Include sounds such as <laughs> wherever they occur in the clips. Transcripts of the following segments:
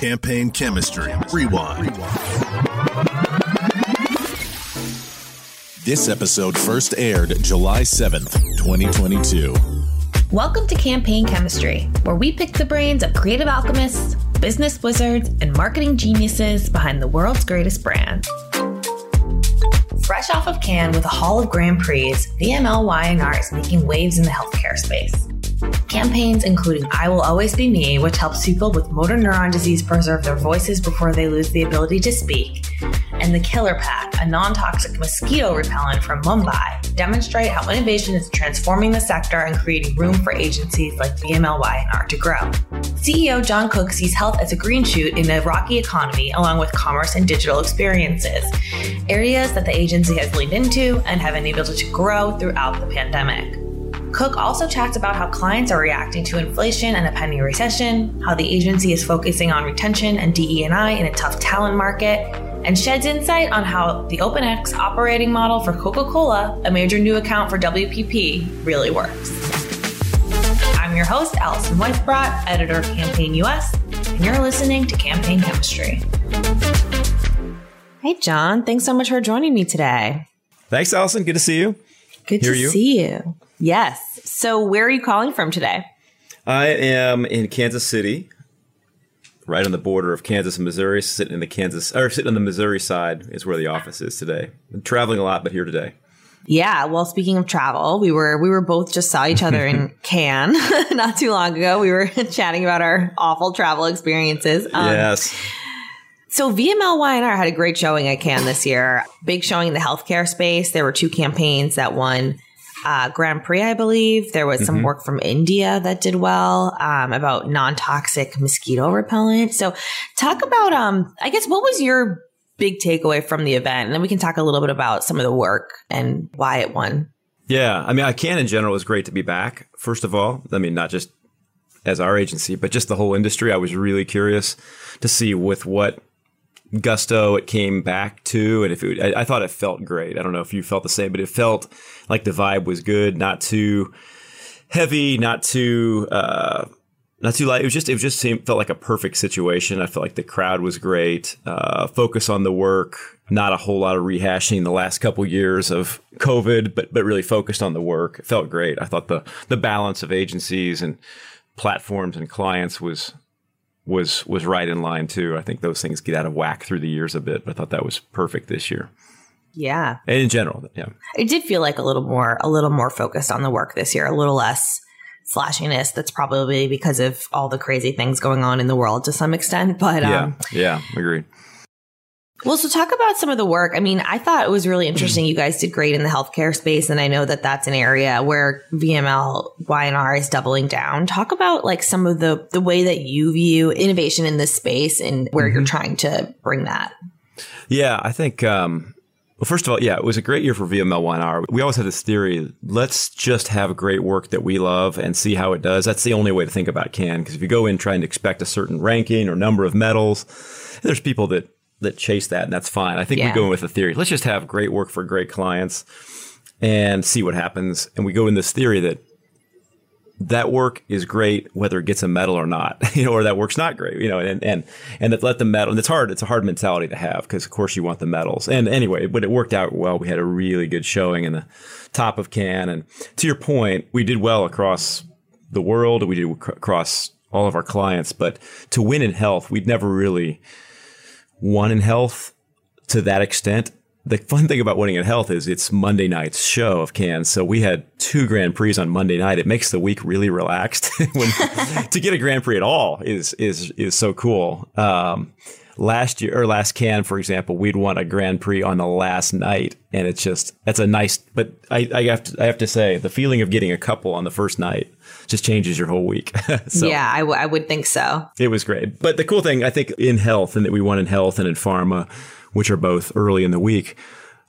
Campaign Chemistry. Rewind. This episode first aired July 7th, 2022. Welcome to Campaign Chemistry, where we pick the brains of creative alchemists, business wizards, and marketing geniuses behind the world's greatest brands. Fresh off of Cannes with a haul of Grand Prix, VML Y&R is making waves in the healthcare space. Campaigns including I Will Always Be Me, which helps people with motor neuron disease preserve their voices before they lose the ability to speak, and the Killer Pack, a non toxic mosquito repellent from Mumbai, demonstrate how innovation is transforming the sector and creating room for agencies like VML Y&R to grow. CEO John Cook sees health as a green shoot in a rocky economy, along with commerce and digital experiences, areas that the agency has leaned into and have enabled it to grow throughout the pandemic. Cook also chats about how clients are reacting to inflation and a pending recession, how the agency is focusing on retention and DE&I in a tough talent market, and sheds insight on how the OpenX operating model for Coca-Cola, a major new account for WPP, really works. I'm your host, Allison Weisbrot, editor of Campaign US, and you're listening to Campaign Chemistry. Hey, John. Thanks so much for joining me today. Thanks, Allison. Good to see you. Good Hear to you. see you. Yes. So, where are you calling from today? I am in Kansas City, right on the border of Kansas and Missouri, sitting in the Kansas or sitting on the Missouri side is where the office is today. I'm traveling a lot, but here today. Yeah, well, speaking of travel, we were we were both just saw each other in <laughs> Cannes <laughs> not too long ago. We were <laughs> chatting about our awful travel experiences. Um, yes. So VML Y&R had a great showing at Cannes this year. Big showing in the healthcare space. There were two campaigns that won uh, Grand Prix, I believe. There was some mm-hmm. work from India that did well um, about non toxic mosquito repellent. So, talk about, um, I guess, what was your big takeaway from the event? And then we can talk a little bit about some of the work and why it won. Yeah. I mean, I can in general, it was great to be back, first of all. I mean, not just as our agency, but just the whole industry. I was really curious to see with what gusto it came back to, and if it, I, I, thought it felt great. I don't know if you felt the same, but it felt like the vibe was good, not too heavy, not too uh, not too light. It was just it just seemed, felt like a perfect situation. I felt like the crowd was great. Uh, focus on the work, not a whole lot of rehashing the last couple years of COVID, but but really focused on the work. It felt great. I thought the the balance of agencies and platforms and clients was was was right in line too. I think those things get out of whack through the years a bit, but I thought that was perfect this year. Yeah. And in general, yeah. It did feel like a little more a little more focused on the work this year, a little less flashiness. That's probably because of all the crazy things going on in the world to some extent. <laughs> But yeah, um, yeah, agreed. Well, so talk about some of the work. I mean, I thought it was really interesting. You guys did great in the healthcare space, and I know that that's an area where VML Y&R is doubling down. Talk about like some of the the way that you view innovation in this space and where mm-hmm. you're trying to bring that. Yeah, I think. Um, well, first of all, yeah, it was a great year for VML Y&R. We always had this theory: let's just have great work that we love and see how it does. That's the only way to think about Cannes. Because if you go in trying to expect a certain ranking or number of medals, there's people that that chase that, and that's fine. I think yeah. we go in with a theory. Let's just have great work for great clients and see what happens. And we go in this theory that that work is great whether it gets a medal or not, <laughs> you know, or that work's not great, you know, and and and that let the medal. And it's hard. It's a hard mentality to have because of course you want the medals. And anyway, but it worked out well. We had a really good showing in the top of Cannes, and to your point, we did well across the world. We did across all of our clients, but to win in health, we'd never really won in health to that extent. The fun thing about winning in health is it's Monday night's show of Cannes. So we had two Grand Prix on Monday night. It makes the week really relaxed. <laughs> when, <laughs> to get a Grand Prix at all is is is so cool. Um, last year or last Cannes, for example, we'd won a Grand Prix on the last night, and it's just that's a nice. But I, I have to I have to say the feeling of getting a couple on the first night just changes your whole week. <laughs> so, yeah, I, w- I would think so. It was great. But the cool thing, I think, in health, and that we won in health and in pharma, which are both early in the week,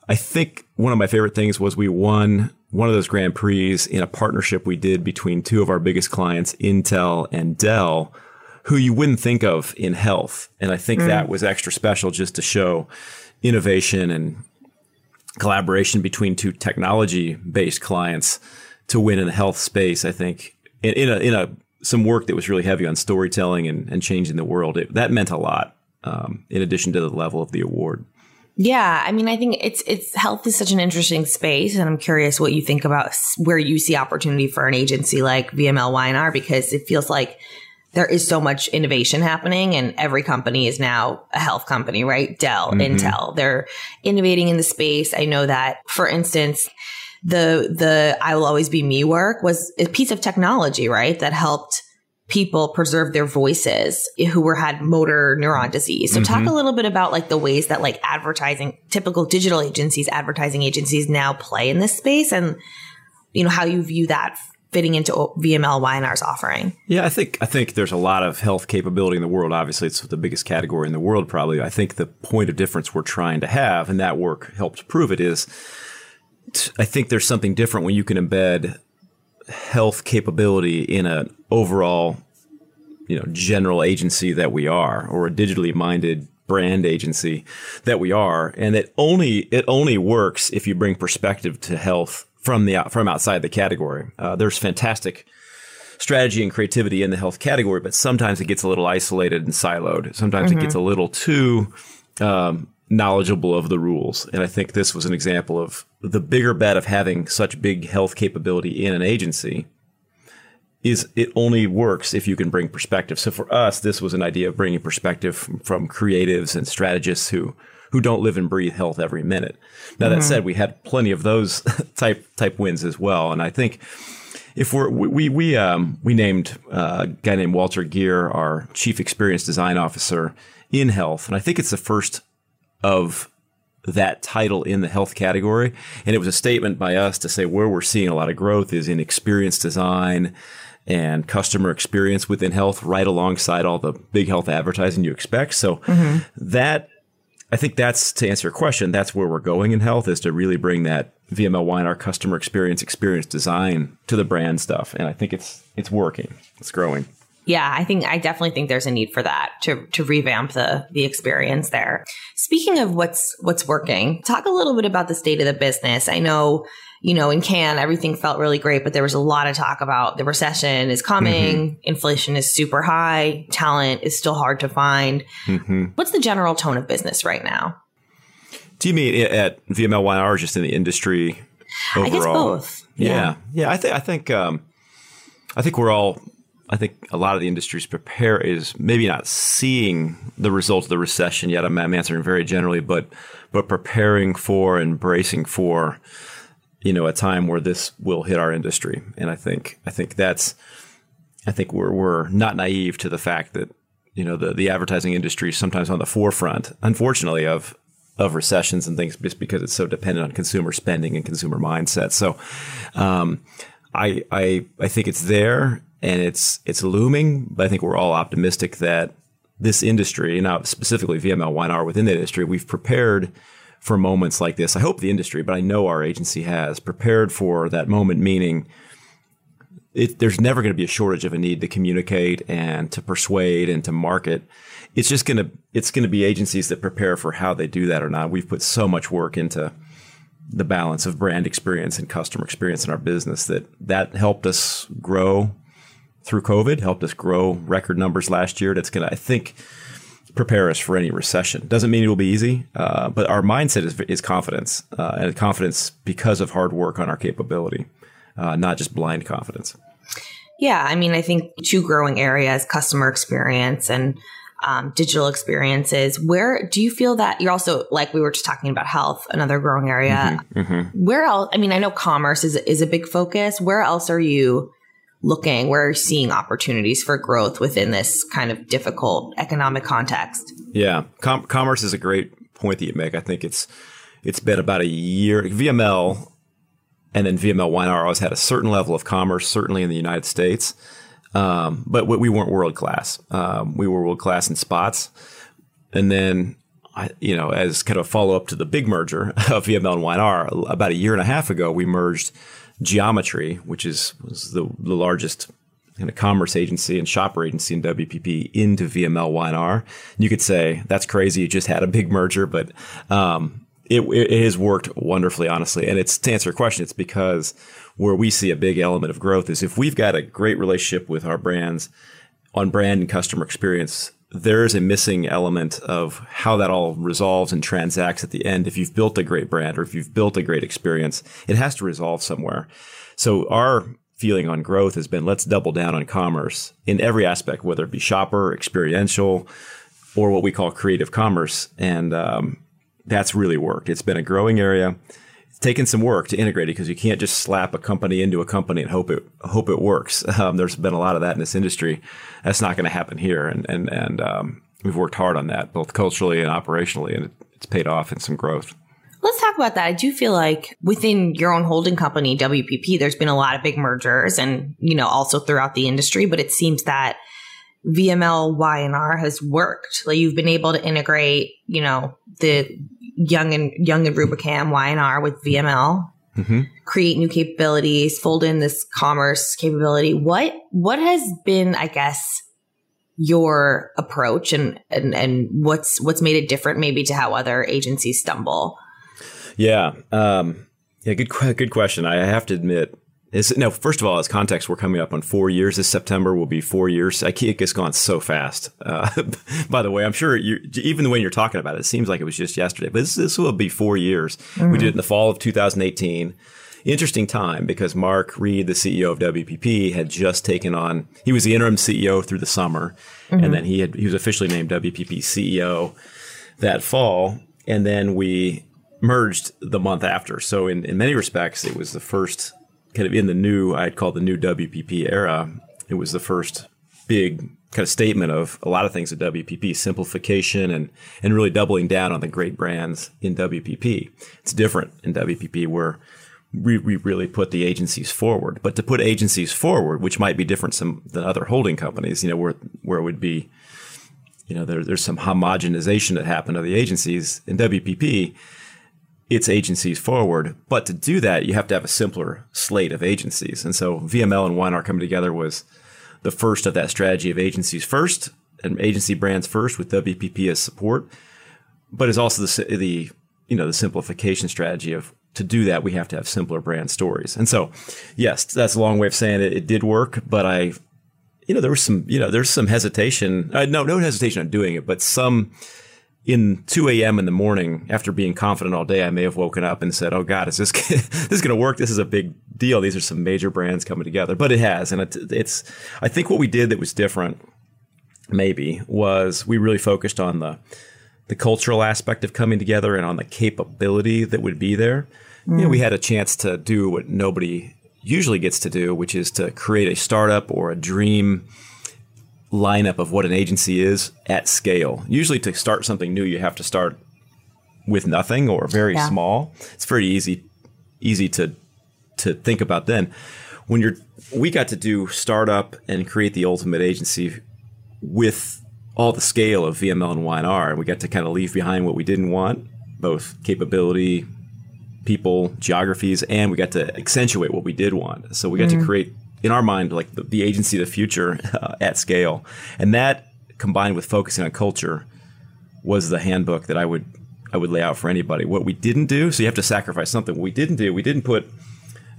I think one of my favorite things was we won one of those Grand Prix in a partnership we did between two of our biggest clients, Intel and Dell, who you wouldn't think of in health. And I think mm. that was extra special just to show innovation and collaboration between two technology based clients to win in the health space. I think in, in a in a some work that was really heavy on storytelling and, and changing the world. It, that meant a lot. Um, in addition to the level of the award. Yeah, I mean, I think it's it's health is such an interesting space, and I'm curious what you think about where you see opportunity for an agency like VML Y&R because it feels like there is so much innovation happening, and every company is now a health company, right? Dell, mm-hmm. Intel, they're innovating in the space. I know that, for instance, the the I will always be me work was a piece of technology, right, that helped people preserve their voices who were had motor neuron disease. So mm-hmm. talk a little bit about like the ways that like advertising, typical digital agencies, advertising agencies now play in this space and you know how you view that fitting into VML Y&R's offering. Yeah, I think I think there's a lot of health capability in the world. Obviously, it's the biggest category in the world probably. I think the point of difference we're trying to have and that work helped prove it is I think there's something different when you can embed health capability in an overall, you know, general agency that we are, or a digitally minded brand agency that we are, and it only it only works if you bring perspective to health from the from outside the category. Uh, there's fantastic strategy and creativity in the health category, but sometimes it gets a little isolated and siloed. Sometimes mm-hmm. it gets a little too um, knowledgeable of the rules. And I think this was an example of the bigger bet of having such big health capability in an agency is it only works if you can bring perspective. So for us, this was an idea of bringing perspective from, from creatives and strategists who who don't live and breathe health every minute. Now mm-hmm. that said, we had plenty of those <laughs> type type wins as well, and I think if we're we we um, we named uh, a guy named Walter Geer our chief experience design officer in health, and I think it's the first of that title in the health category. And it was a statement by us to say where we're seeing a lot of growth is in experience design and customer experience within health, right alongside all the big health advertising you expect. So mm-hmm. that I think that's to answer your question. That's where we're going in health is to really bring that VML Y&R customer experience, experience design to the brand stuff. And I think it's it's working. It's growing yeah, I think I definitely think there's a need for that to to revamp the the experience there. Speaking of what's what's working, talk a little bit about the state of the business. I know, you know, in Cannes everything felt really great, but there was a lot of talk about the recession is coming, mm-hmm. inflation is super high, talent is still hard to find. Mm-hmm. What's the general tone of business right now? Do you mean at VML Y&R just in the industry overall? I guess both. Yeah, yeah. yeah I think I think um, I think we're all I think a lot of the industries prepare is maybe not seeing the results of the recession yet. I'm, I'm answering very generally, but but preparing for and bracing for, you know, a time where this will hit our industry. And I think I think that's I think we're we're not naive to the fact that you know the the advertising industry is sometimes on the forefront, unfortunately, of of recessions and things just because it's so dependent on consumer spending and consumer mindset. So, um, I I I think it's there and it's it's looming. But I think we're all optimistic that this industry, now specifically VML Y&R within the industry, we've prepared for moments like this. I hope the industry, but I know our agency has prepared for that moment. Meaning, it, there's never going to be a shortage of a need to communicate and to persuade and to market. It's just going to it's going to be agencies that prepare for how they do that or not. We've put so much work into the balance of brand experience and customer experience in our business that that helped us grow through COVID, helped us grow record numbers last year. That's going to, I think, prepare us for any recession. Doesn't mean it will be easy, uh, but our mindset is, is confidence uh, and confidence because of hard work on our capability, uh, not just blind confidence. Yeah, I mean, I think two growing areas: customer experience and um, digital experiences. Where do you feel that you're also like we were just talking about health, another growing area? Mm-hmm, mm-hmm. Where else? I mean, I know commerce is is a big focus. Where else are you? Looking? You seeing opportunities for growth within this kind of difficult economic context? Yeah, Com- commerce is a great point that you make. I think it's it's been about a year. VML and then VML Y&R always had a certain level of commerce, certainly in the United States, um, but we weren't world class. Um, we were world class in spots, and then. I, you know, as kind of a follow up to the big merger <laughs> of VML and Y&R, about a year and a half ago, we merged Geometry, which is was the, the largest kind of commerce agency and shopper agency in WPP into VML Y&R. You could say that's crazy. You just had a big merger, but um, it, it has worked wonderfully, honestly. And it's to answer your question, it's because where we see a big element of growth is if we've got a great relationship with our brands on brand and customer experience, there is a missing element of how that all resolves and transacts at the end. If you've built a great brand or if you've built a great experience, it has to resolve somewhere. So our feeling on growth has been let's double down on commerce in every aspect, whether it be shopper, experiential, or what we call creative commerce. And um, that's really worked. It's been a growing area. It's taken some work to integrate it because you can't just slap a company into a company and hope it hope it works. <laughs> Um, there's been a lot of that in this industry. That's not going to happen here, and and and um, we've worked hard on that both culturally and operationally, and it's paid off in some growth. Let's talk about that. I do feel like within your own holding company, WPP, there's been a lot of big mergers and, you know, also throughout the industry, but it seems that VML Y&R has worked. Like you've been able to integrate, you know, the young and young and Rubicam Y&R with VML, mm-hmm. create new capabilities, fold in this commerce capability. What what has been, I guess, your approach and and and what's what's made it different maybe to how other agencies stumble? Yeah, um, yeah, good good question. I have to admit, is no. First of all, as context, we're coming up on four years. This September will be four years. I can't it's gone so fast. Uh, <laughs> by the way, I'm sure you, even the way you're talking about it, it seems like it was just yesterday. But this, this will be four years. Mm-hmm. We did it in the fall of 2018. Interesting time because Mark Reed, the CEO of WPP, had just taken on. He was the interim CEO through the summer, mm-hmm. and then he had he was officially named WPP CEO that fall. And then we merged the month after. So in, in many respects, it was the first kind of in the new, I'd call the new WPP era, it was the first big kind of statement of a lot of things at WPP, simplification and, and really doubling down on the great brands in WPP. It's different in WPP where we, we really put the agencies forward. But to put agencies forward, which might be different some, than other holding companies, you know, where, where it would be, you know, there, there's some homogenization that happened of the agencies in WPP its agencies forward. But to do that, you have to have a simpler slate of agencies. And so VML and Y&R coming together was the first of that strategy of agencies first and agency brands first with WPP as support. But it's also the, the you know the simplification strategy of to do that we have to have simpler brand stories. And so, yes, that's a long way of saying it. It did work, but I, you know, there was some you know there's some hesitation. Uh, no, no hesitation on doing it, but some in 2 a.m. in the morning, after being confident all day, I may have woken up and said, "Oh God, is this <laughs> this is going to work? This is a big deal. These are some major brands coming together." But it has, and it, it's. I think what we did that was different, maybe, was we really focused on the the cultural aspect of coming together and on the capability that would be there. Mm. You know, we had a chance to do what nobody usually gets to do, which is to create a startup or a dream lineup of what an agency is at scale. Usually, to start something new, you have to start with nothing or very yeah. small. It's pretty easy easy to to think about then. When you're we got to do startup and create the ultimate agency with all the scale of VML and Y&R. We got to kind of leave behind what we didn't want, both capability, people, geographies, and we got to accentuate what we did want. So we got mm-hmm. to create in our mind like the, the agency of the future uh, at scale, and that combined with focusing on culture was the handbook that I would I would lay out for anybody. What we didn't do, so you have to sacrifice something. What we didn't do, we didn't put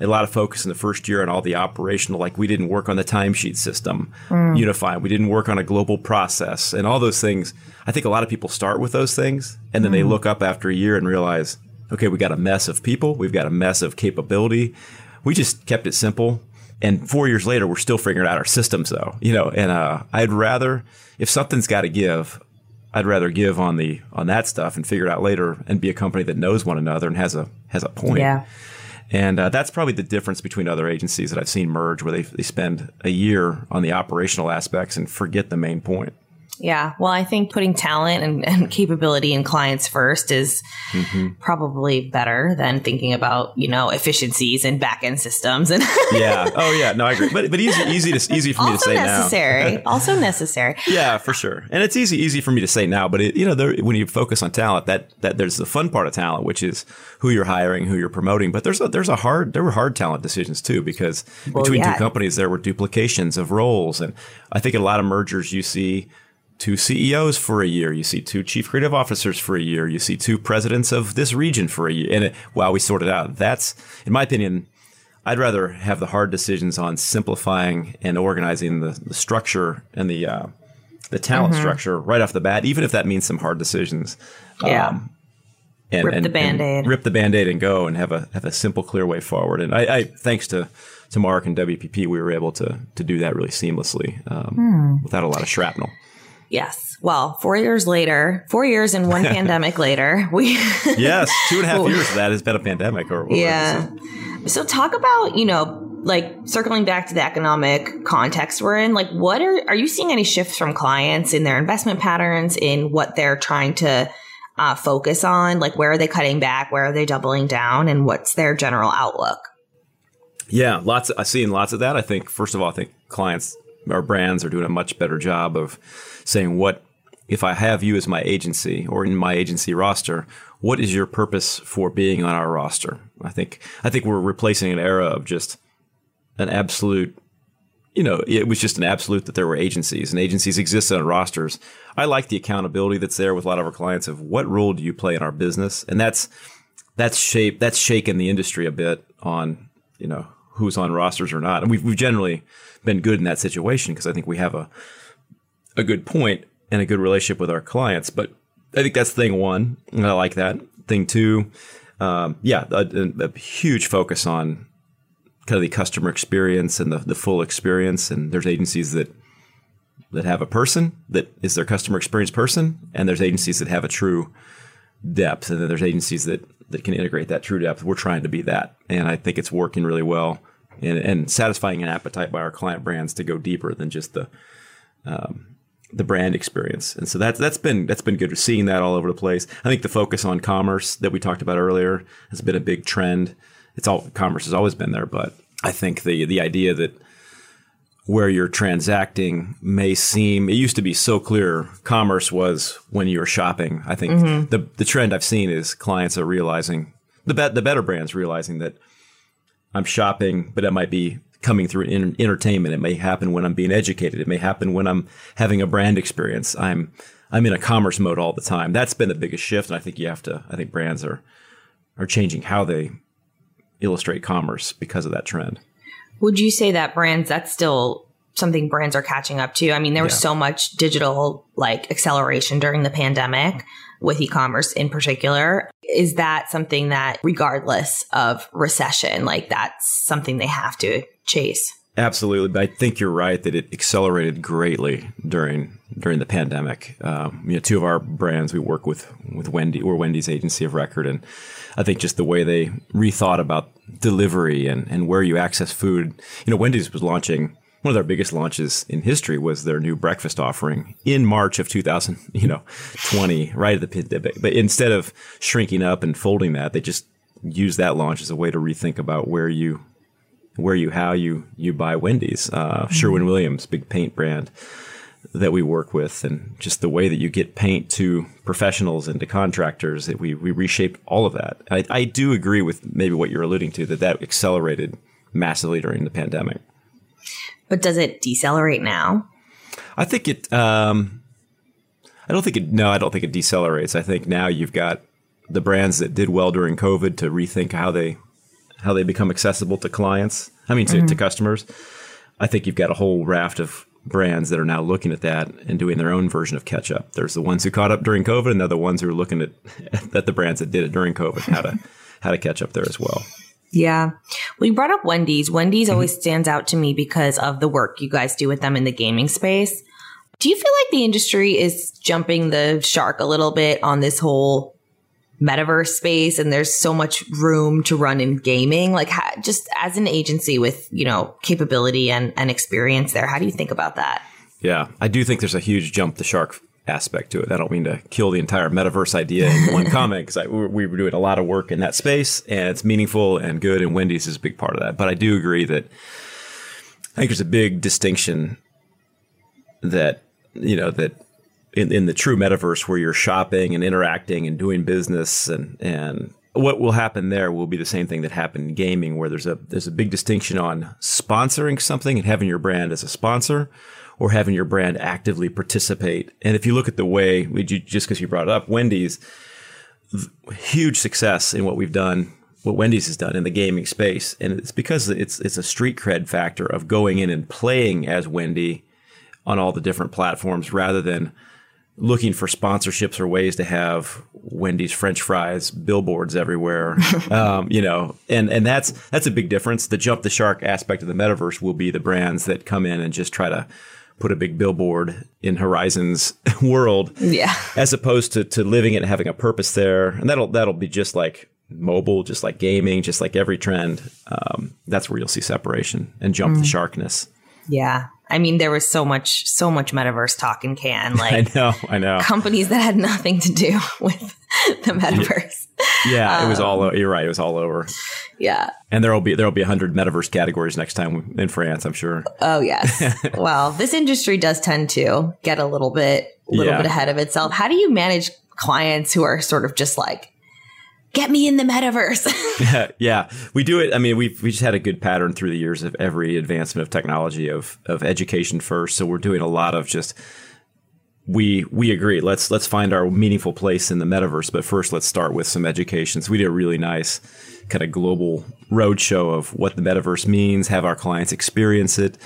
a lot of focus in the first year on all the operational, like we didn't work on the timesheet system, mm. unify. We didn't work on a global process and all those things. I think a lot of people start with those things and then mm. they look up after a year and realize, okay, we got a mess of people. We've got a mess of capability. We just kept it simple. And four years later, we're still figuring out our systems, though. You know, and uh, I'd rather if something's got to give, I'd rather give on the on that stuff and figure it out later, and be a company that knows one another and has a has a point. Yeah. And uh, that's probably the difference between other agencies that I've seen merge, where they they spend a year on the operational aspects and forget the main point. Yeah. Well, I think putting talent and, and capability in clients first is mm-hmm. probably better than thinking about, you know, efficiencies and back end systems and Yeah. <laughs> Oh yeah. No, I agree. But but easy easy to easy for me to say necessary. now. <laughs> also necessary. Yeah, for sure. And it's easy easy for me to say now, but it, you know, there, when you focus on talent, that that there's the fun part of talent, which is who you're hiring, who you're promoting. But there's a there's a hard there were hard talent decisions too because well, between yeah. two companies there were duplications of roles and I think a lot of mergers you see two CEOs for a year. You see two chief creative officers for a year. You see two presidents of this region for a year. And it, wow, we sorted out. That's, in my opinion, I'd rather have the hard decisions on simplifying and organizing the, the structure and the uh, the talent mm-hmm. structure right off the bat, even if that means some hard decisions. Yeah. Um, and, rip and, the band-aid. rip the band-aid and go and have a have a simple, clear way forward. And I, I thanks to to Mark and WPP, we were able to to do that really seamlessly um, hmm. without a lot of shrapnel. Yes. Well, four years later, four years and one <laughs> pandemic later, we <laughs> yes, two and a half years of that has been a pandemic. Or yeah. So talk about you know like circling back to the economic context we're in. Like, what are are you seeing any shifts from clients in their investment patterns in what they're trying to uh, focus on? Like, where are they cutting back? Where are they doubling down? And what's their general outlook? Yeah, lots. Of, I've seen lots of that. I think first of all, I think clients or brands are doing a much better job of saying what if I have you as my agency or in my agency roster, what is your purpose for being on our roster? I think I think we're replacing an era of just an absolute you know, it was just an absolute that there were agencies and agencies existed on rosters. I like the accountability that's there with a lot of our clients of what role do you play in our business? And that's, that's shaped, that's shaken the industry a bit on, you know, who's on rosters or not. And we've, we've generally been good in that situation because I think we have a, a good point and a good relationship with our clients. But I think that's thing one. And I like that. Thing two, um, yeah, a, a, huge focus on kind of the customer experience and the, the full experience. And there's agencies that that have a person that is their customer experience person, and there's agencies that have a true depth, and then there's agencies that that can integrate that true depth. We're trying to be that, and I think it's working really well and, and satisfying an appetite by our client brands to go deeper than just the um, the brand experience. And so that's that's been that's been good. Seeing that all over the place. I think the focus on commerce that we talked about earlier has been a big trend it's all commerce has always been there, but I think the the idea that where you're transacting may seem it used to be so clear commerce was when you were shopping. I think mm-hmm. the the trend I've seen is clients are realizing the bet the better brands realizing that I'm shopping, but it might be coming through in entertainment. It may happen when I'm being educated. It may happen when I'm having a brand experience. I'm I'm in a commerce mode all the time. That's been the biggest shift, and I think you have to. I think brands are are changing how they illustrate commerce because of that trend. Would you say that brands that's still something brands are catching up to? I mean, there was yeah. so much digital like acceleration during the pandemic with e-commerce in particular. Is that something that regardless of recession, like that's something they have to chase? Absolutely, but I think you're right that it accelerated greatly during during the pandemic. Um, you know, two of our brands we work with with Wendy, or Wendy's agency of record, and I think just the way they rethought about delivery and, and where you access food. You know, Wendy's was launching one of their biggest launches in history was their new breakfast offering in March of 2000, you know, 20, right at the pandemic. But instead of shrinking up and folding that, they just used that launch as a way to rethink about where you, where you, how you, you buy Wendy's. Uh, Sherwin Williams, big paint brand that we work with and just the way that you get paint to professionals and to contractors that we, we reshaped all of that. I, I do agree with maybe what you're alluding to that that accelerated massively during the pandemic. But does it decelerate now? I think it, um, I don't think it, no, I don't think it decelerates. I think now you've got the brands that did well during COVID to rethink how they, how they become accessible to clients. I mean, to, mm-hmm. to customers. I think you've got a whole raft of brands that are now looking at that and doing their own version of catch up. There's the ones who caught up during COVID, and they're the ones who are looking at <laughs> at the brands that did it during COVID, how to how to catch up there as well. Yeah. We brought up Wendy's. Wendy's mm-hmm. always stands out to me because of the work you guys do with them in the gaming space. Do you feel like the industry is jumping the shark a little bit on this whole metaverse space and there's so much room to run in gaming like how, just as an agency with you know capability and, and experience there how do you think about that yeah i do think there's a huge jump the shark aspect to it. I don't mean to kill the entire metaverse idea in one <laughs> comment because we were doing a lot of work in that space and it's meaningful and good and wendy's is a big part of that. But i do agree that i think there's a big distinction that you know that in, in the true metaverse where you're shopping and interacting and doing business and and what will happen there will be the same thing that happened in gaming where there's a there's a big distinction on sponsoring something and having your brand as a sponsor or having your brand actively participate. And if you look at the way, just because you brought it up, Wendy's huge success in what we've done, what Wendy's has done in the gaming space, and it's because it's it's a street cred factor of going in and playing as Wendy on all the different platforms rather than looking for sponsorships or ways to have Wendy's French fries billboards everywhere. <laughs> um, you know, and and that's that's a big difference. The jump the shark aspect of the metaverse will be the brands that come in and just try to put a big billboard in Horizon's <laughs> world. Yeah. As opposed to to living it and having a purpose there. And that'll that'll be just like mobile, just like gaming, just like every trend. Um, that's where you'll see separation and jump mm. the sharkness. Yeah. I mean, there was so much, so much metaverse talk in Cannes. <laughs> Like, I know, I know. Companies that had nothing to do <laughs> with the metaverse. Yeah, um, it was all. Um, you're right. It was all over. Yeah. And there'll be there'll be a hundred metaverse categories next time in France. I'm sure. Oh yes. <laughs> well, this industry does tend to get a little bit, a little yeah. bit ahead of itself. How do you manage clients who are sort of just like get me in the metaverse. yeah, <laughs> <laughs> yeah, we do it. I mean, we've we just had a good pattern through the years of every advancement of technology of of education first. So we're doing a lot of just we we agree. Let's let's find our meaningful place in the metaverse, but first let's start with some education. So we did a really nice kind of global roadshow of what the metaverse means, have our clients experience it.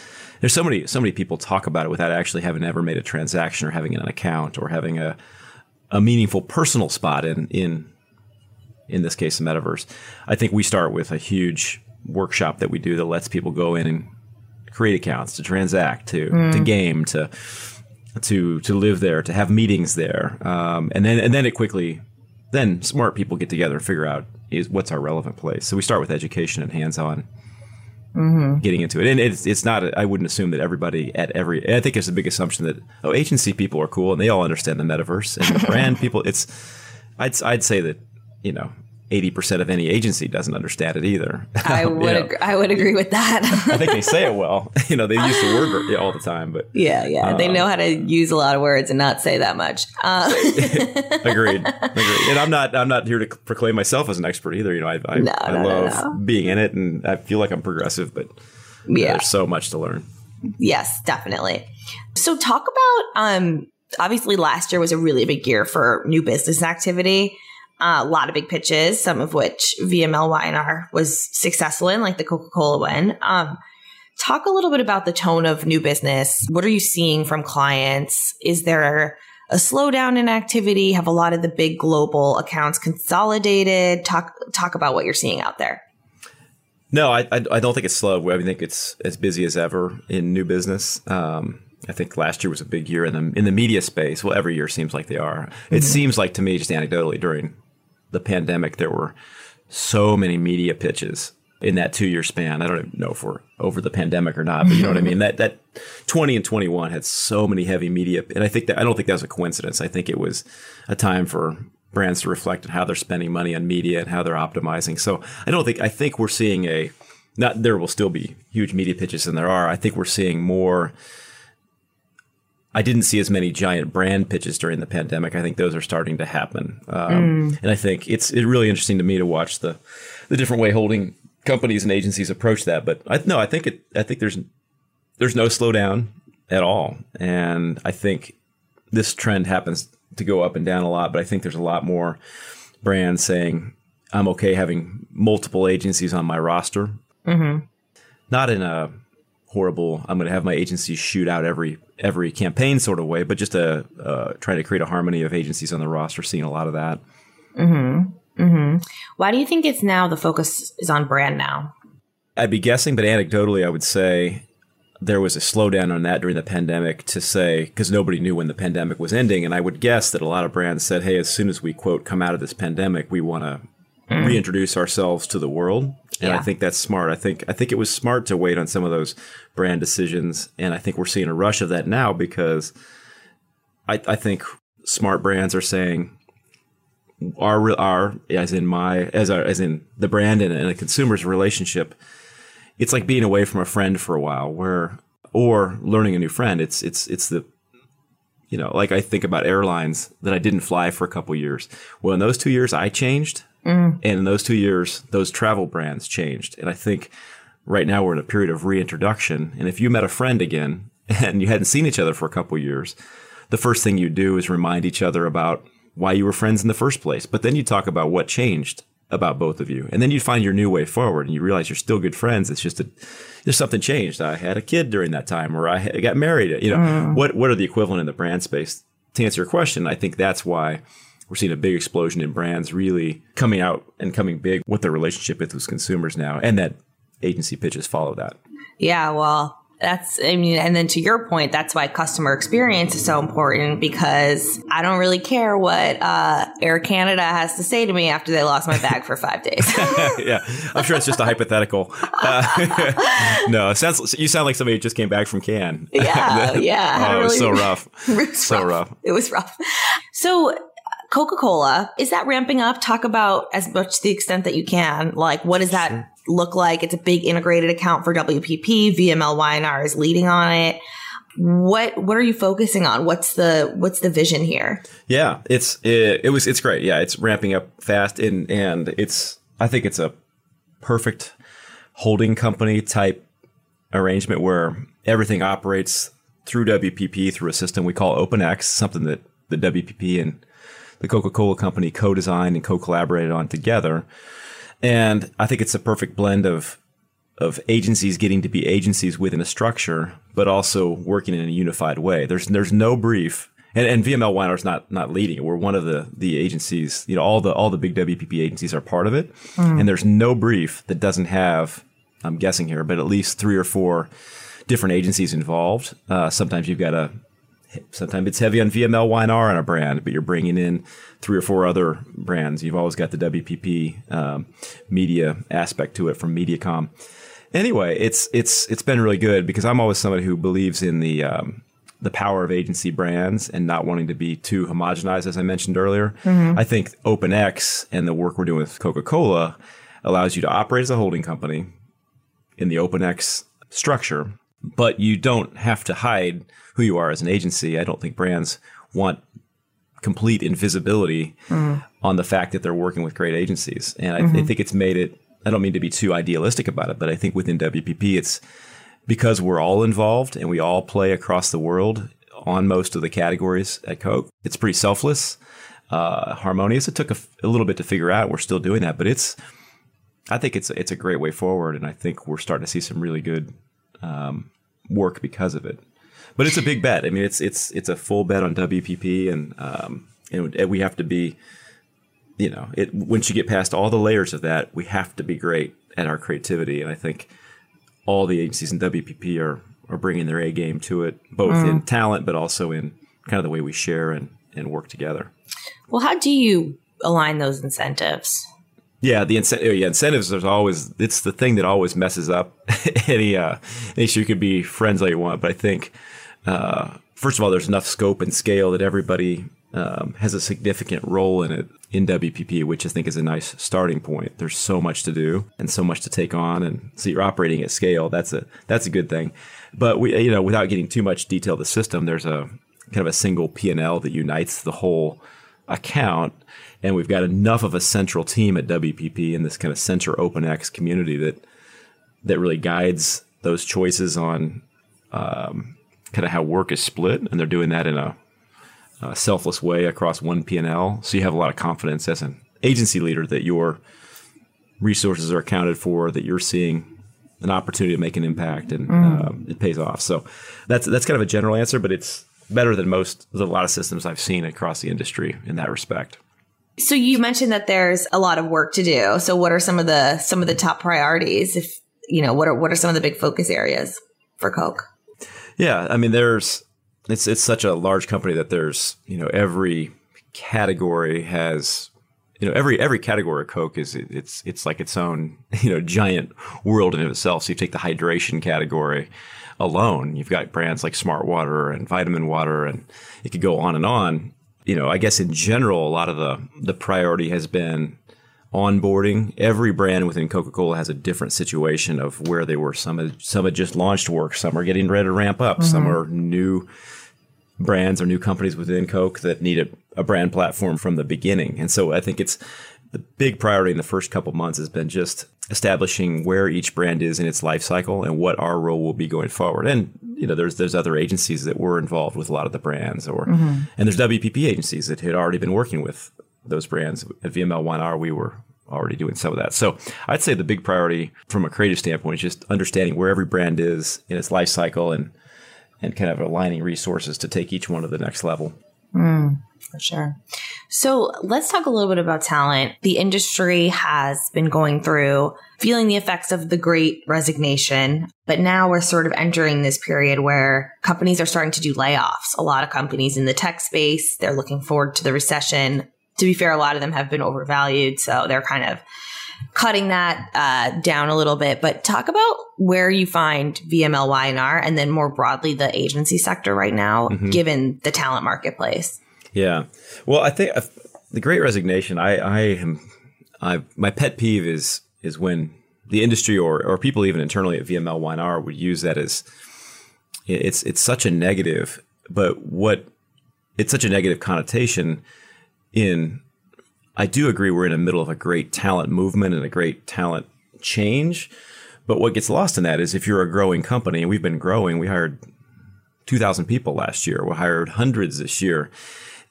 There's so many so many people talk about it without actually having ever made a transaction or having an account or having a a meaningful personal spot in in in this case, the metaverse. I think we start with a huge workshop that we do that lets people go in and create accounts, to transact, to mm. to game, to to to live there, to have meetings there, um, and then and then it quickly, then smart people get together and figure out is what's our relevant place. So we start with education and hands-on. Mm-hmm. Getting into it, and it's it's not. I wouldn't assume that everybody at every. I think it's a big assumption that oh, agency people are cool and they all understand the metaverse, and the <laughs> brand people. It's. I'd I'd say that you know, 80% of any agency doesn't understand it either. I <laughs> would agree, I would agree with that. I think they say it <laughs> well. <laughs> You know, they use the word all the time, but yeah, yeah, um, they know how to use a lot of words and not say that much. Uh, agreed, agreed. And I'm not, I'm not here to proclaim myself as an expert either. You know, I, I, no, I no, love no, being in it, and I feel like I'm progressive, but yeah, there's so much to learn. Yes, definitely. So, talk about um, obviously last year was a really big year for new business activity a lot of big pitches, some of which VML Y&R was successful in, like the Coca Cola one. Um, talk a little bit about the tone of new business. What are you seeing from clients? Is there a slowdown in activity? Have a lot of the big global accounts consolidated? Talk talk about what you're seeing out there. No, I, I, I don't think it's slow. I think it's as busy as ever in new business. Um, I think last year was a big year in the in the media space. Well, every year seems like they are. It mm-hmm. seems like to me, just anecdotally, during the pandemic, there were so many media pitches in that two year span. I don't even know if we're over the pandemic or not, but you know what I <laughs> mean? That that 20 and 21 had so many heavy media. And I think that I don't think that was a coincidence. I think it was a time for brands to reflect on how they're spending money on media and how they're optimizing. So I don't think I think we're seeing a not there will still be huge media pitches than there are. I think we're seeing more I didn't see as many giant brand pitches during the pandemic. I think those are starting to happen, um, mm. and I think it's it's really interesting to me to watch the the different way holding companies and agencies approach that. But I, no, I think it. I think there's there's no slowdown at all, and I think this trend happens to go up and down a lot. But I think there's a lot more brands saying I'm okay having multiple agencies on my roster. Mm-hmm. Not in a horrible. I'm going to have my agency shoot out every every campaign sort of way, but just a uh, trying to create a harmony of agencies on the roster. Seeing a lot of that. Mm-hmm. Mm-hmm. Why do you think it's now the focus is on brand now? I'd be guessing, but anecdotally, I would say there was a slowdown on that during the pandemic to say because nobody knew when the pandemic was ending, and I would guess that a lot of brands said, "Hey, as soon as we quote come out of this pandemic, we want to mm. reintroduce ourselves to the world." And yeah. I think that's smart. I think I think it was smart to wait on some of those brand decisions, and I think we're seeing a rush of that now because I, I think smart brands are saying our our as in my as our, as in the brand and, and a consumer's relationship. It's like being away from a friend for a while, where or learning a new friend. It's it's it's the you know, like I think about airlines that I didn't fly for a couple years. Well, in those two years, I changed Mm. And in those two years, those travel brands changed. And I think right now we're in a period of reintroduction. And if you met a friend again <laughs> and you hadn't seen each other for a couple years, the first thing you do is remind each other about why you were friends in the first place. But then you talk about what changed about both of you. And then you find your new way forward and you realize you're still good friends. It's just a, there's something changed. I had a kid during that time or I got married. You know, mm. what, what are the equivalent in the brand space? To answer your question, I think that's why we're seeing a big explosion in brands really coming out and coming big with their relationship with those consumers now. And that agency pitches follow that. Yeah. Well, that's, I mean, and then to your point, that's why customer experience is so important because I don't really care what uh, Air Canada has to say to me after they lost my <laughs> bag for five days. <laughs> yeah, I'm sure it's just a hypothetical. Uh, <laughs> no, sounds you sound like somebody who just came back from Cannes Yeah, yeah. oh, it was so rough. Was so rough. rough. It was rough. So Coca Cola, is that ramping up? Talk about as much the extent that you can. Like, what does that look like? It's a big integrated account for WPP. VML Y&R is leading on it. What what are you focusing on? What's the what's the vision here? Yeah, it's it, it was it's great. Yeah, it's ramping up fast and and it's I think it's a perfect holding company type arrangement where everything operates through WPP through a system we call OpenX, something that the WPP and the Coca Cola Company co designed and co collaborated on together. And I think it's a perfect blend of of agencies getting to be agencies within a structure, but also working in a unified way. There's there's no brief, and, and VML is not not leading it. We're one of the the agencies. You know, all the all the big WPP agencies are part of it, mm. and there's no brief that doesn't have. I'm guessing here, but at least three or four different agencies involved. Uh, sometimes you've got a sometimes it's heavy on VML Y&R on a brand, but you're bringing in three or four other brands. You've always got the WPP um, media aspect to it from MediaCom. Anyway, it's it's it's been really good because I'm always somebody who believes in the um, the power of agency brands and not wanting to be too homogenized, as I mentioned earlier. Mm-hmm. I think OpenX and the work we're doing with Coca Cola allows you to operate as a holding company in the OpenX structure, but you don't have to hide who you are as an agency. I don't think brands want complete invisibility mm. on the fact that they're working with great agencies. And I, mm-hmm. I, think it's made it, I don't mean to be too idealistic about it, but I think within WPP, it's because we're all involved and we all play across the world on most of the categories at Coke. It's pretty selfless, uh, harmonious. It took a, a, little bit to figure out. We're still doing that, but it's, I think it's, it's a great way forward. And I think we're starting to see some really good um, work because of it but it's a big bet. I mean, it's it's it's a full bet on WPP, and um, and we have to be, you know, it once you get past all the layers of that, we have to be great at our creativity, and I think all the agencies in WPP are are bringing their A game to it, both mm. in talent, but also in kind of the way we share and and work together. Well, how do you align those incentives? Yeah, the incentive. Yeah, incentives. There's always it's the thing that always messes up <laughs> any. Uh, any you could be friends all you want, but I think uh, first of all, there's enough scope and scale that everybody um, has a significant role in it in WPP, which I think is a nice starting point. There's so much to do and so much to take on, and so you're operating at scale. That's a that's a good thing. But we, you know, without getting too much detail of the system, there's a kind of a single P and L that unites the whole account, and we've got enough of a central team at WPP in this kind of center OpenX community that that really guides those choices on um, kind of how work is split, and they're doing that in a, a selfless way across one P&L. So you have a lot of confidence as an agency leader that your resources are accounted for, that you're seeing an opportunity to make an impact, and mm. um, it pays off. So that's that's kind of a general answer, but it's better than most. There's a lot of systems I've seen across the industry in that respect. So you mentioned that there's a lot of work to do. So what are some of the some of the top priorities? If you know, what are what are some of the big focus areas for Coke? Yeah, I mean, there's it's it's such a large company that there's you know every category has you know every every category of Coke is it's it's like its own <laughs> you know giant world in itself. So you take the hydration category alone, you've got brands like Smart Water and Vitamin Water, and it could go on and on. You know, I guess in general, a lot of the the priority has been onboarding. Every brand within Coca Cola has a different situation of where they were. Some had, some had just launched work. Some are getting ready to ramp up. Mm-hmm. Some are new brands or new companies within Coke that need a, a, brand platform from the beginning. And so I think it's the big priority in the first couple months has been just establishing where each brand is in its life cycle and what our role will be going forward. And you know, there's there's other agencies that were involved with a lot of the brands, or mm-hmm. and there's WPP agencies that had already been working with those brands. At VML Y&R, we were already doing some of that. So I'd say the big priority from a creative standpoint is just understanding where every brand is in its life cycle and and kind of aligning resources to take each one to the next level. Mm, for sure. So let's talk a little bit about talent. The industry has been going through feeling the effects of the great resignation, but now we're sort of entering this period where companies are starting to do layoffs. A lot of companies in the tech space, they're looking forward to the recession. To be fair, a lot of them have been overvalued, so they're kind of cutting that uh, down a little bit, but talk about where you find VML Y&R and then more broadly the agency sector right now, mm-hmm. given the talent marketplace. Yeah. Well, I think uh, the great resignation, I, I am, I, my pet peeve is, is when the industry or, or people even internally at VML Y&R would use that as it's, it's such a negative, but what it's such a negative connotation in I do agree we're in the middle of a great talent movement and a great talent change. But what gets lost in that is if you're a growing company, and we've been growing, we hired 2,000 people last year, we hired hundreds this year.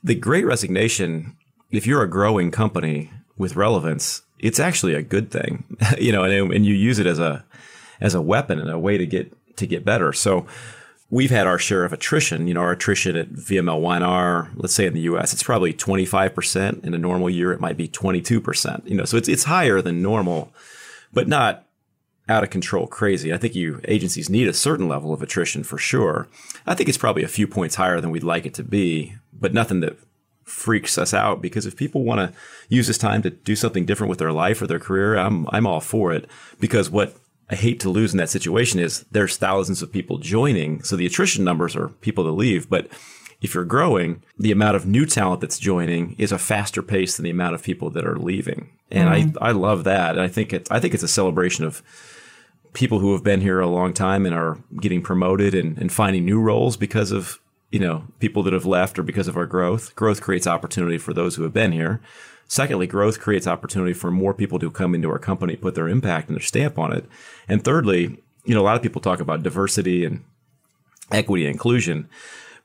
The great resignation, if you're a growing company with relevance, it's actually a good thing, <laughs> you know, and, and you use it as a as a weapon and a way to get to get better. So we've had our share of attrition. You know, our attrition at VML Y&R, let's say in the US, it's probably 25%. In a normal year, it might be 22%. You know, so it's, it's higher than normal, but not out of control crazy. I think you agencies need a certain level of attrition for sure. I think it's probably a few points higher than we'd like it to be, but nothing that freaks us out because if people want to use this time to do something different with their life or their career, I'm I'm all for it because what I hate to lose in that situation is there's thousands of people joining. So the attrition numbers are people that leave. But if you're growing, the amount of new talent that's joining is a faster pace than the amount of people that are leaving. And mm-hmm. I, I love that. And I think it's, I think it's a celebration of people who have been here a long time and are getting promoted and, and finding new roles because of, you know, people that have left or because of our growth. Growth creates opportunity for those who have been here. Secondly, growth creates opportunity for more people to come into our company, put their impact and their stamp on it. And thirdly, you know, a lot of people talk about diversity and equity and inclusion.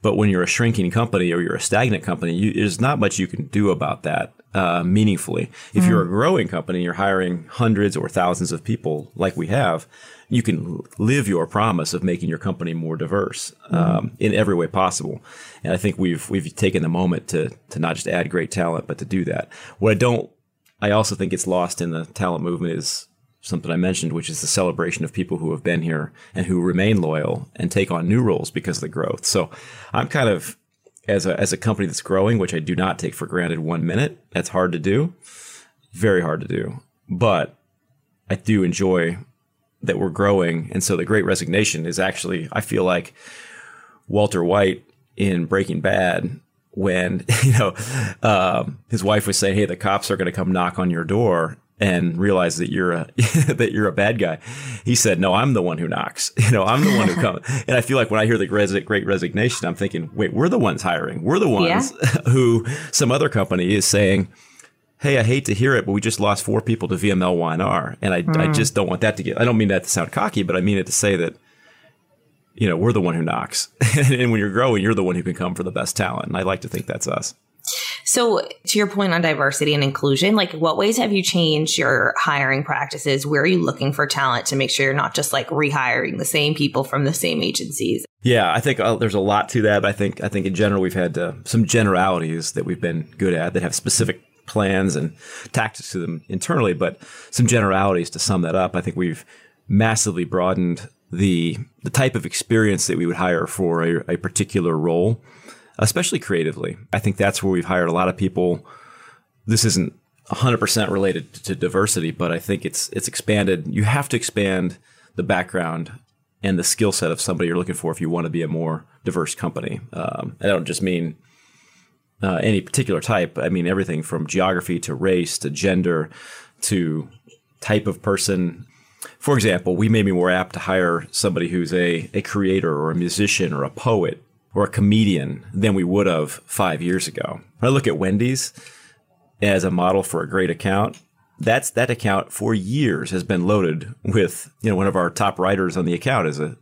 But when you're a shrinking company or you're a stagnant company, you, there's not much you can do about that uh, meaningfully. If mm. you're a growing company, and you're hiring hundreds or thousands of people like we have you can live your promise of making your company more diverse mm-hmm. um, in every way possible. And I think we've we've taken the moment to to not just add great talent, but to do that. What I don't, I also think it's lost in the talent movement is something I mentioned, which is the celebration of people who have been here and who remain loyal and take on new roles because of the growth. So I'm kind of as a as a company that's growing, which I do not take for granted one minute. That's hard to do, very hard to do, but I do enjoy that we're growing. And so the great resignation is actually, I feel like Walter White in Breaking Bad, when, <laughs> you know, um, his wife was saying, Hey, the cops are going to come knock on your door and realize that you're a <laughs> that you're a bad guy. He said, "No, I'm the one who knocks. <laughs> You know, I'm the one who comes." <laughs> and I feel like when I hear the Great Resignation, I'm thinking, "Wait, we're the ones hiring. We're the ones yeah. who some other company is saying." hey, I hate to hear it, but we just lost four people to VML Y&R. And I, mm. I just don't want that to get, I don't mean that to sound cocky, but I mean it to say that, you know, we're the one who knocks. and when you're growing, you're the one who can come for the best talent. And I like to think that's us. So, to your point on diversity and inclusion, like what ways have you changed your hiring practices? Where are you looking for talent to make sure you're not just like rehiring the same people from the same agencies? Yeah, I think uh, there's a lot to that. I think I think in general we've had uh, some generalities that we've been good at that have specific plans and tactics to them internally, but some generalities to sum that up. I think we've massively broadened the the type of experience that we would hire for a, a particular role, especially creatively. I think that's where we've hired a lot of people. This isn't 100% related to diversity, but I think it's it's expanded. You have to expand the background and the skill set of somebody you're looking for if you want to be a more diverse company. Um, I don't just mean uh, any particular type. I mean, everything from geography to race to gender to type of person. For example, we may be more apt to hire somebody who's a, a creator or a musician or a poet or a comedian than we would have five years ago. When I look at Wendy's, as a model for a great account, that's that account for years has been loaded with you know one of our top writers on the account is a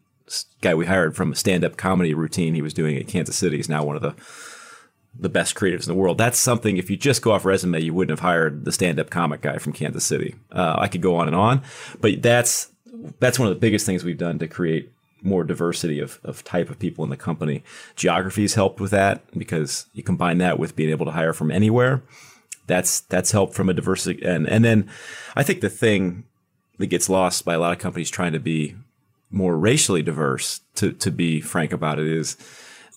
guy we hired from a stand-up comedy routine he was doing at Kansas City. He's now one of the the best creatives in the world. That's something if you just go off resume, you wouldn't have hired the stand-up comic guy from Kansas City. Uh, I could go on and on, but that's that's one of the biggest things we've done to create more diversity of, of type of people in the company. Geography's helped with that because you combine that with being able to hire from anywhere. That's that's helped from a diversity and and then I think the thing that gets lost by a lot of companies trying to be more racially diverse, to to be frank about it, is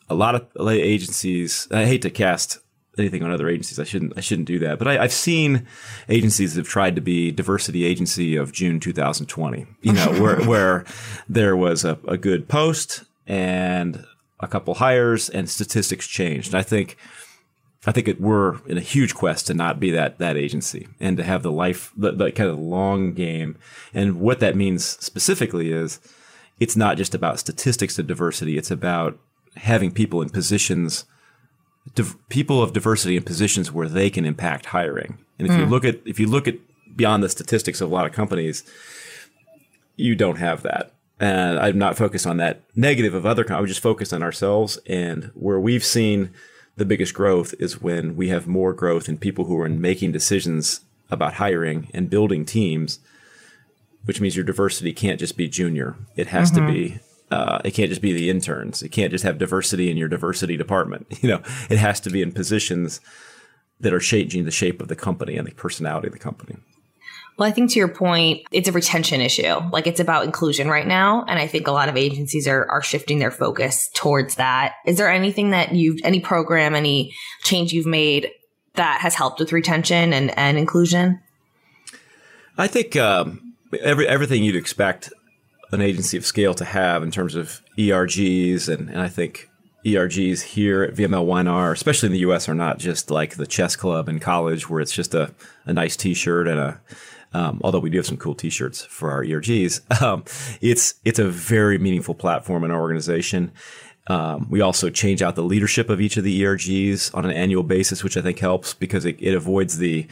a lot of agencies. I hate to cast anything on other agencies. I shouldn't I shouldn't do that. But I, have seen agencies that have tried to be diversity agency of June 2020. You know, <laughs> where where there was a, a good post and a couple hires and statistics changed. And I think I think it, we're in a huge quest to not be that that agency and to have the life, the, the kind of long game. And what that means specifically is, it's not just about statistics of diversity. It's about having people in positions, div- people of diversity in positions where they can impact hiring. And if mm. you hmm. look at if you look at beyond the statistics of a lot of companies, you don't have that. And I'm not focused on that negative of other. companies. I'm just focused on ourselves and where we've seen the biggest growth is when we have more growth in people who are making decisions about hiring and building teams, which means your diversity can't just be junior. It has mm-hmm. to be. Uh, it can't just be the interns. It can't just have diversity in your diversity department. <laughs> You know, it has to be in positions that are changing the shape of the company and the personality of the company. Well, I think to your point, it's a retention issue. Like it's about inclusion right now. And I think a lot of agencies are, are shifting their focus towards that. Is there anything that you've, any program, any change you've made that has helped with retention and, and inclusion? I think um, every, everything you'd expect an agency of scale to have in terms of ERGs. And, and I think ERGs here at VML Y&R, especially in the US, are not just like the chess club in college where it's just a, a nice t shirt and a um, although we do have some cool T-shirts for our ERGs, <laughs> um, it's it's a very meaningful platform in our organization. Um, we also change out the leadership of each of the ERGs on an annual basis, which I think helps because it, it avoids the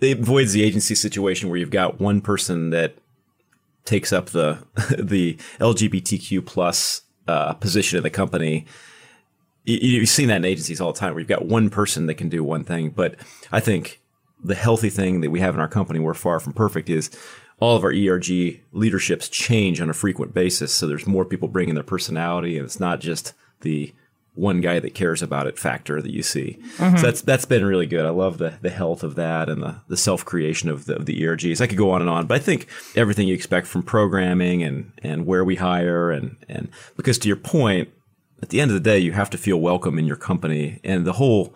it avoids the agency situation where you've got one person that takes up the <laughs> the LGBTQ plus uh, position in the company. You, have seen that in agencies all the time, where you've got one person that can do one thing. But I think the healthy thing that we have in our company, we're far from perfect, is all of our ERG leaderships change on a frequent basis. So there's more people bringing their personality, and it's not just the one guy that cares about it factor that you see. Mm-hmm. So that's that's been really good. I love the the health of that and the, the self creation of the, of the ERGs. I could go on and on, but I think everything you expect from programming and and where we hire and and because to your point, at the end of the day, you have to feel welcome in your company and the whole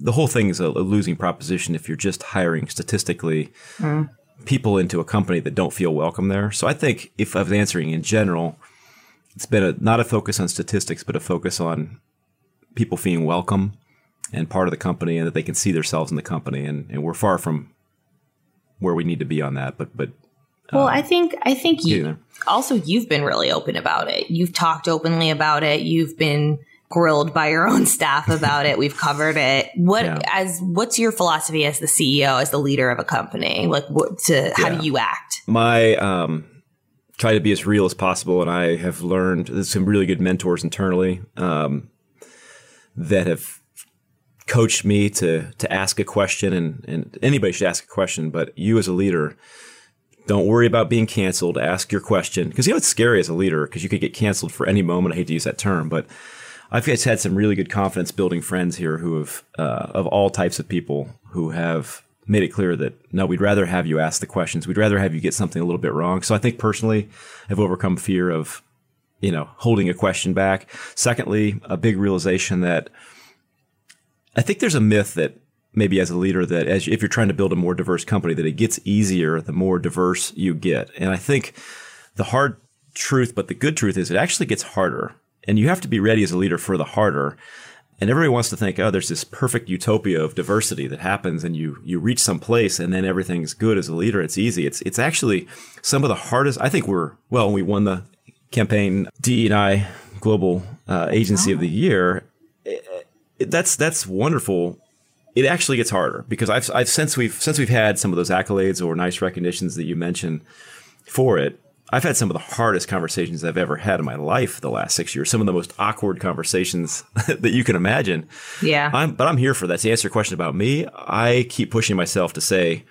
the whole thing is a, a, losing proposition if you're just hiring statistically mm. people into a company that don't feel welcome there. So I think if I was answering in general, it's been a, not a focus on statistics, but a focus on people feeling welcome and part of the company and that they can see themselves in the company. And, and we're far from where we need to be on that. But, but, well, um, I think, I think you also, you've been really open about it. You've talked openly about it. You've been, grilled by your own staff about it. We've covered it. What yeah. as what's your philosophy as the CEO, as the leader of a company? Like what to how yeah. do you act? My um try to be as real as possible and I have learned there's some really good mentors internally um, that have coached me to to ask a question and, and anybody should ask a question, but you as a leader don't worry about being canceled. Ask your question because you know it's scary as a leader because you could get canceled for any moment. I hate to use that term, but I've just had some really good confidence building friends here who have, uh, of all types of people, who have made it clear that no, we'd rather have you ask the questions. We'd rather have you get something a little bit wrong. So I think personally, I've overcome fear of, you know, holding a question back. Secondly, a big realization that I think there's a myth that maybe as a leader that as if you're trying to build a more diverse company, that it gets easier the more diverse you get. And I think the hard truth, but the good truth is it actually gets harder and you have to be ready as a leader for the harder. And everybody wants to think, oh, there's this perfect utopia of diversity that happens, and you you reach some place, and then everything's good as a leader. It's easy. It's it's actually some of the hardest. I think we're well. We won the campaign DE and I Global uh, Agency oh. of the ah. Year. It, it, that's that's wonderful it actually gets harder because I've, I've since we've since we've had some of those accolades or nice recognitions that you mentioned for it. I've had some of the hardest conversations I've ever had in my life the last six years. Some of the most awkward conversations <laughs> that you can imagine. Yeah. I'm, but I'm here for that. To answer your question about me, I keep pushing myself to say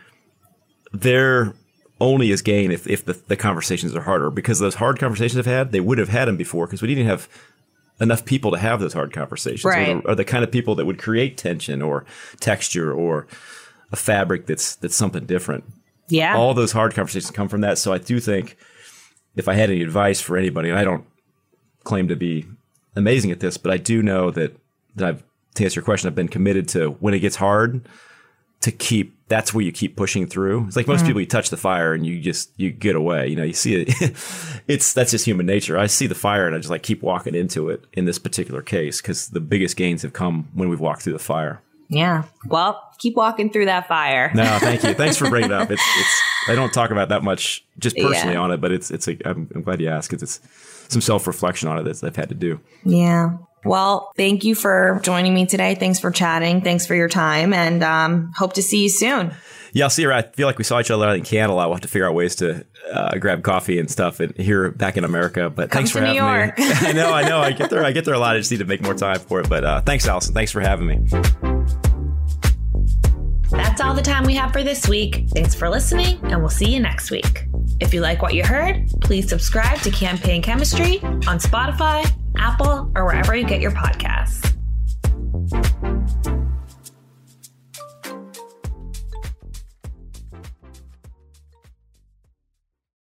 there only is gain if, if the, the conversations are harder because those hard conversations I've had, they would have had them before because we didn't have enough people to have those hard conversations right. or, or the kind of people that would create tension or texture or a fabric that's that's something different. Yeah. All those hard conversations come from that. So I do think if I had any advice for anybody, and I don't claim to be amazing at this, but I do know that, that I've to answer your question, I've been committed to when it gets hard to keep that's where you keep pushing through. It's like most Mm-hmm. people, you touch the fire and you just you get away. You know, you see it. <laughs> it's that's just human nature. I see the fire and I just like keep walking into it in this particular case because the biggest gains have come when we've walked through the fire. Yeah. Well, keep walking through that fire. No, thank you. Thanks for bringing it up. It's it's I don't talk about that much just personally Yeah. on it, but it's it's a I'm, I'm glad you asked because it's some self reflection on it that I've had to do. Yeah. Well, thank you for joining me today. Thanks for chatting. Thanks for your time and um, hope to see you soon. Yeah, I'll see you. around. I feel like we saw each other in Cannes. a lot. We'll have to figure out ways to uh, grab coffee and stuff and here back in America. But Come thanks for New having York. me. <laughs> I know, I know. I get there. I get there a lot. I just need to make more time for it. But uh, thanks, Allison. Thanks for having me. That's all the time we have for this week. Thanks for listening, and we'll see you next week. If you like what you heard, please subscribe to Campaign Chemistry on Spotify, Apple, or wherever you get your podcasts.